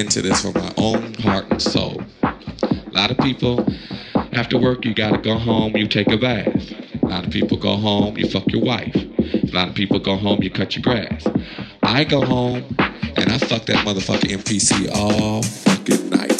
into this for my own heart and soul. A lot of people after work you gotta go home, you take a bath. A lot of people go home, you fuck your wife. A lot of people go home, you cut your grass. I go home and I fuck that motherfucking MPC all fucking night.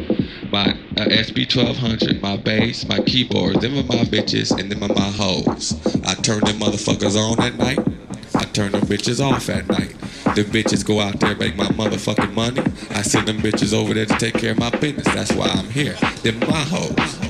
uh, SP1200, my bass, my keyboards. Them are my bitches and them are my hoes. I turn them motherfuckers on at night. I turn them bitches off at night. The bitches go out there make my motherfucking money. I send them bitches over there to take care of my business. That's why I'm here. Them my hoes.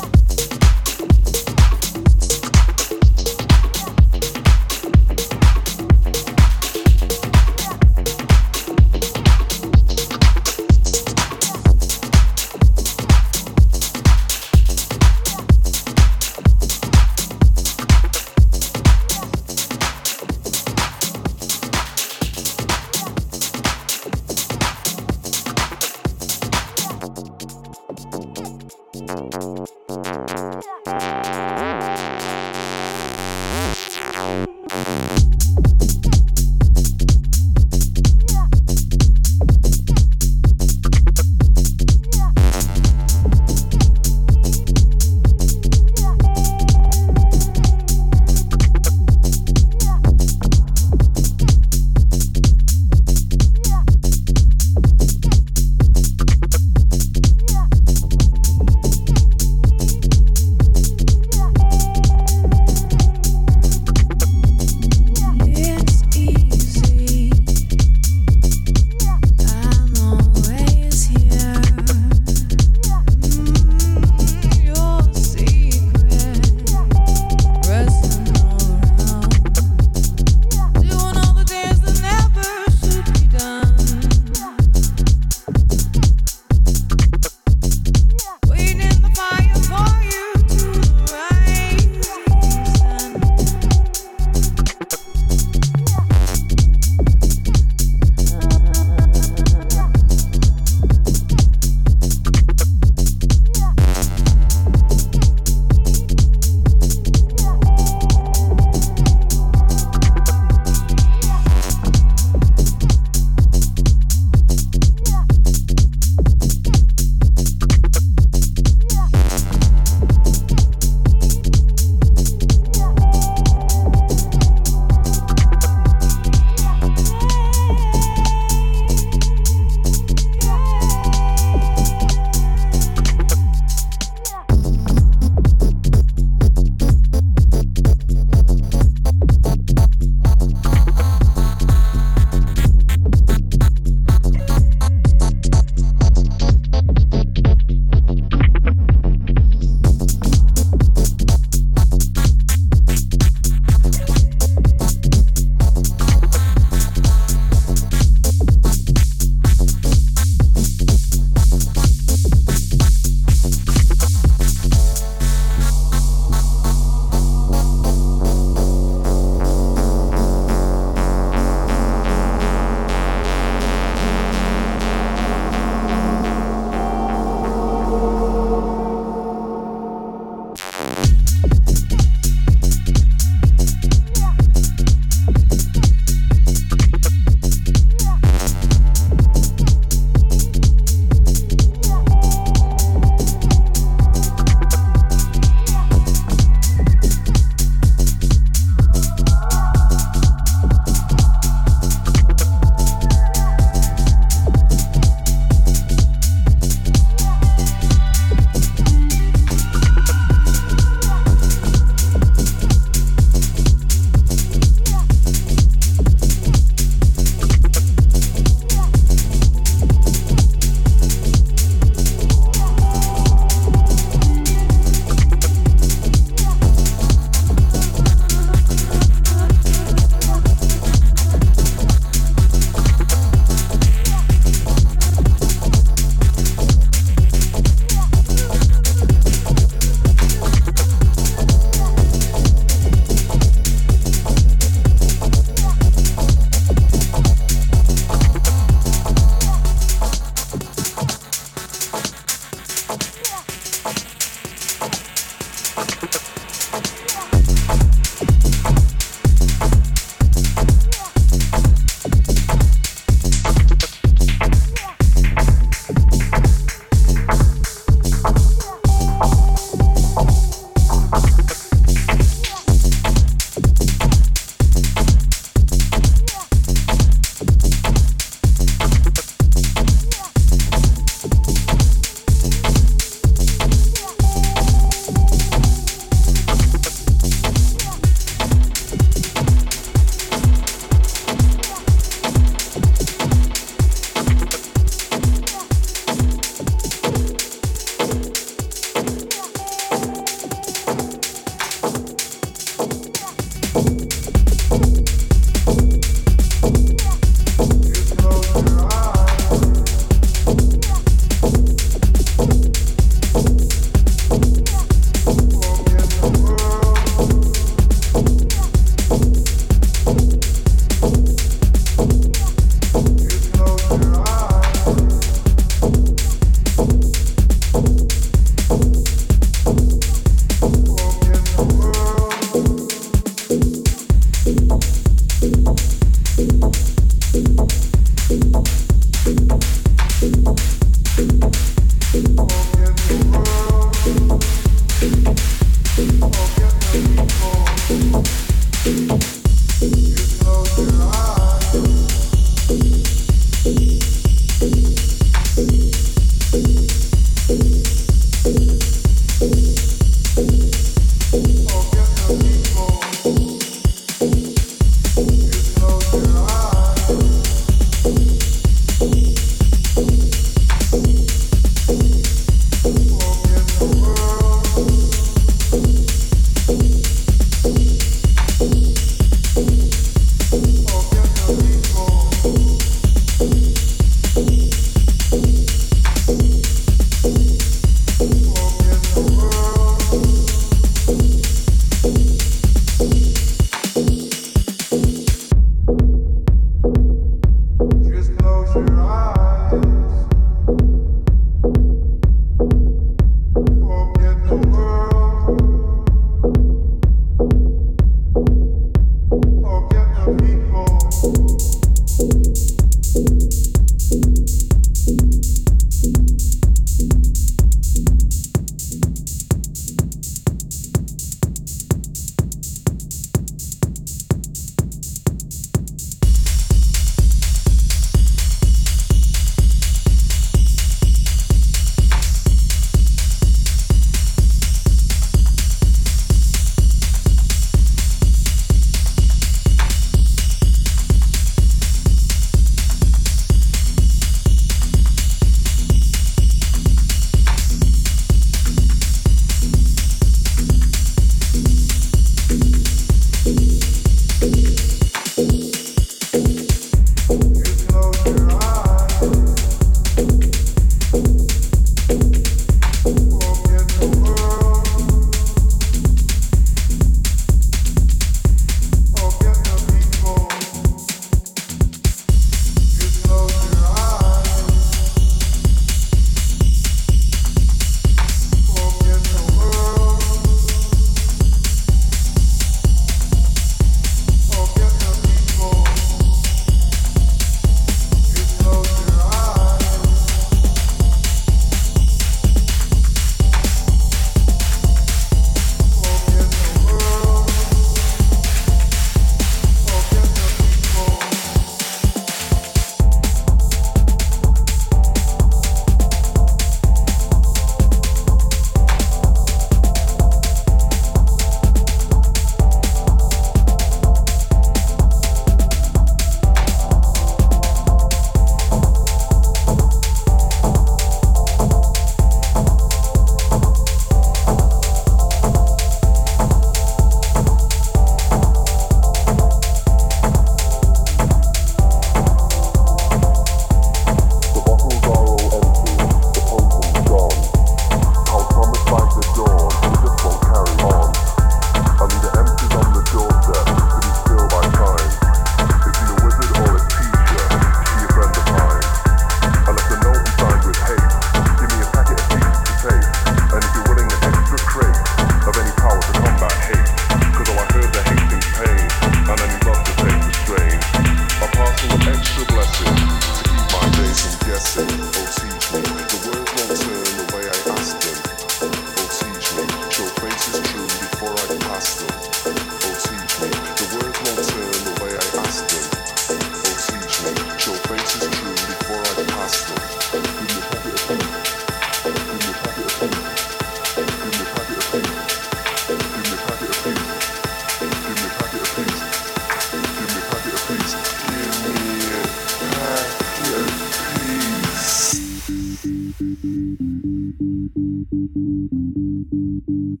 Thank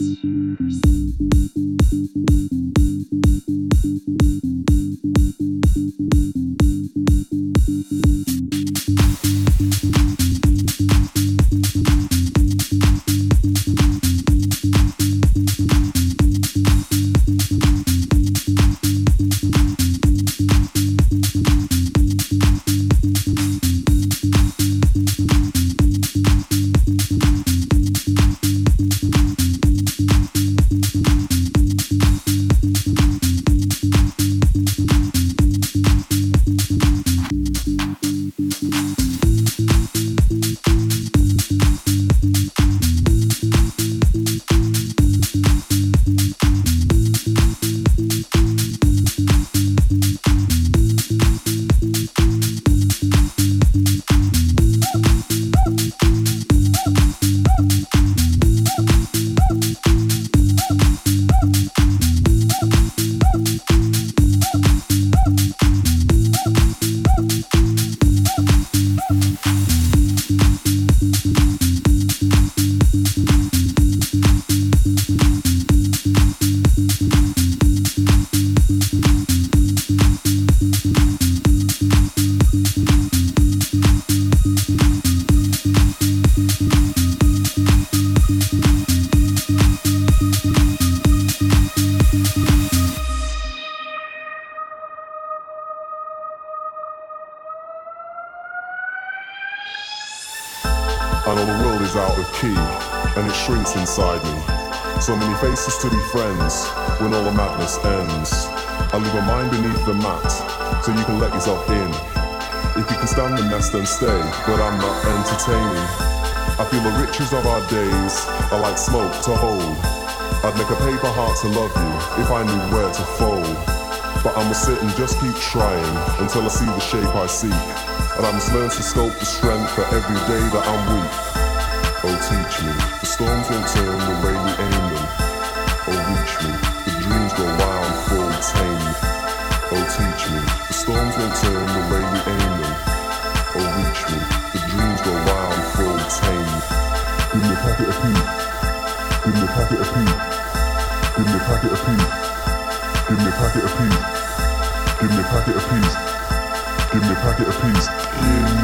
you. If you can stand the mess, then stay, but I'm not entertaining. I feel the riches of our days are like smoke to hold. I'd make a paper heart to love you if I knew where to fold. But I must sit and just keep trying until I see the shape I seek. And I must learn to sculpt the strength for every day that I'm weak. Oh, teach me, the storms won't turn the way we aim Oh, teach me, the storms won't turn the way we aim them. Oh, reach me, the dreams go wild, full tamed. Give me a packet of peace. Give me a packet of peace. Give me a packet of peace. Give me a packet of peace. Give me a packet of peace. Give me a packet of peace. Give me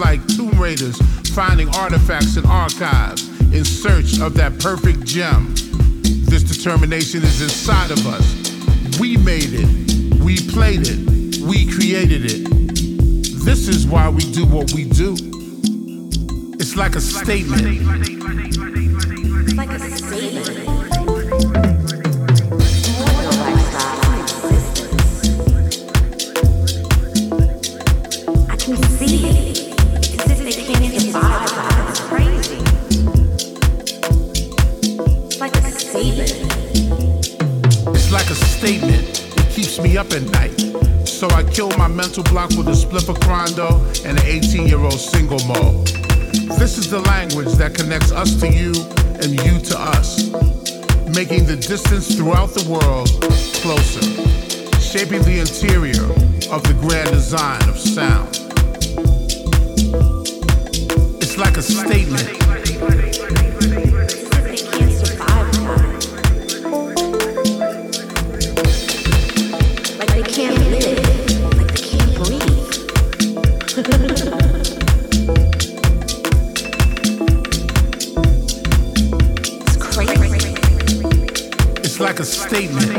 like tomb raiders, finding artifacts and archives in search of that perfect gem. This determination is inside of us. We made it, we played it, we created it. This is why we do what we do. It's like a statement. Mental block with a spliff of Crondo and an 18 year old single malt. This is the language that connects us to you and you to us, making the distance throughout the world closer, shaping the interior of the grand design of sound. It's like a statement. Statement.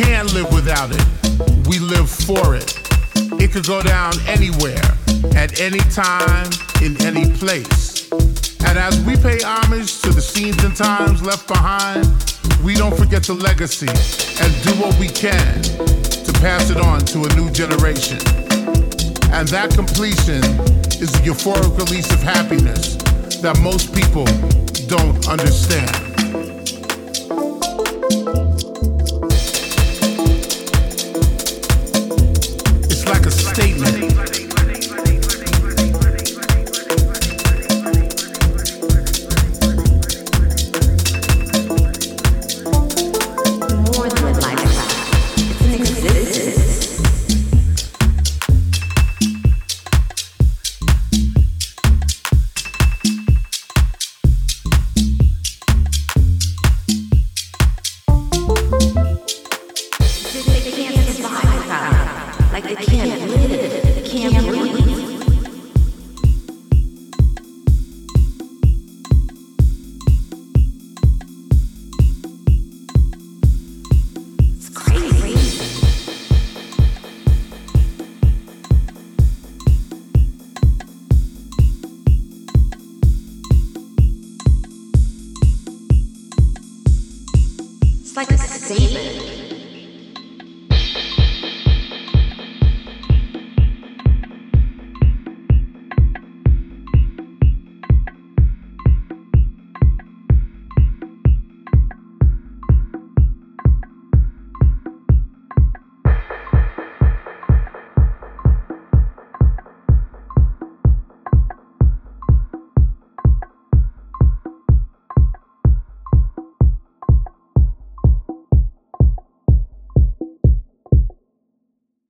We can live without it. We live for it. It could go down anywhere, at any time, in any place. And as we pay homage to the scenes and times left behind, we don't forget the legacy and do what we can to pass it on to a new generation. And that completion is the euphoric release of happiness that most people don't understand. Statement.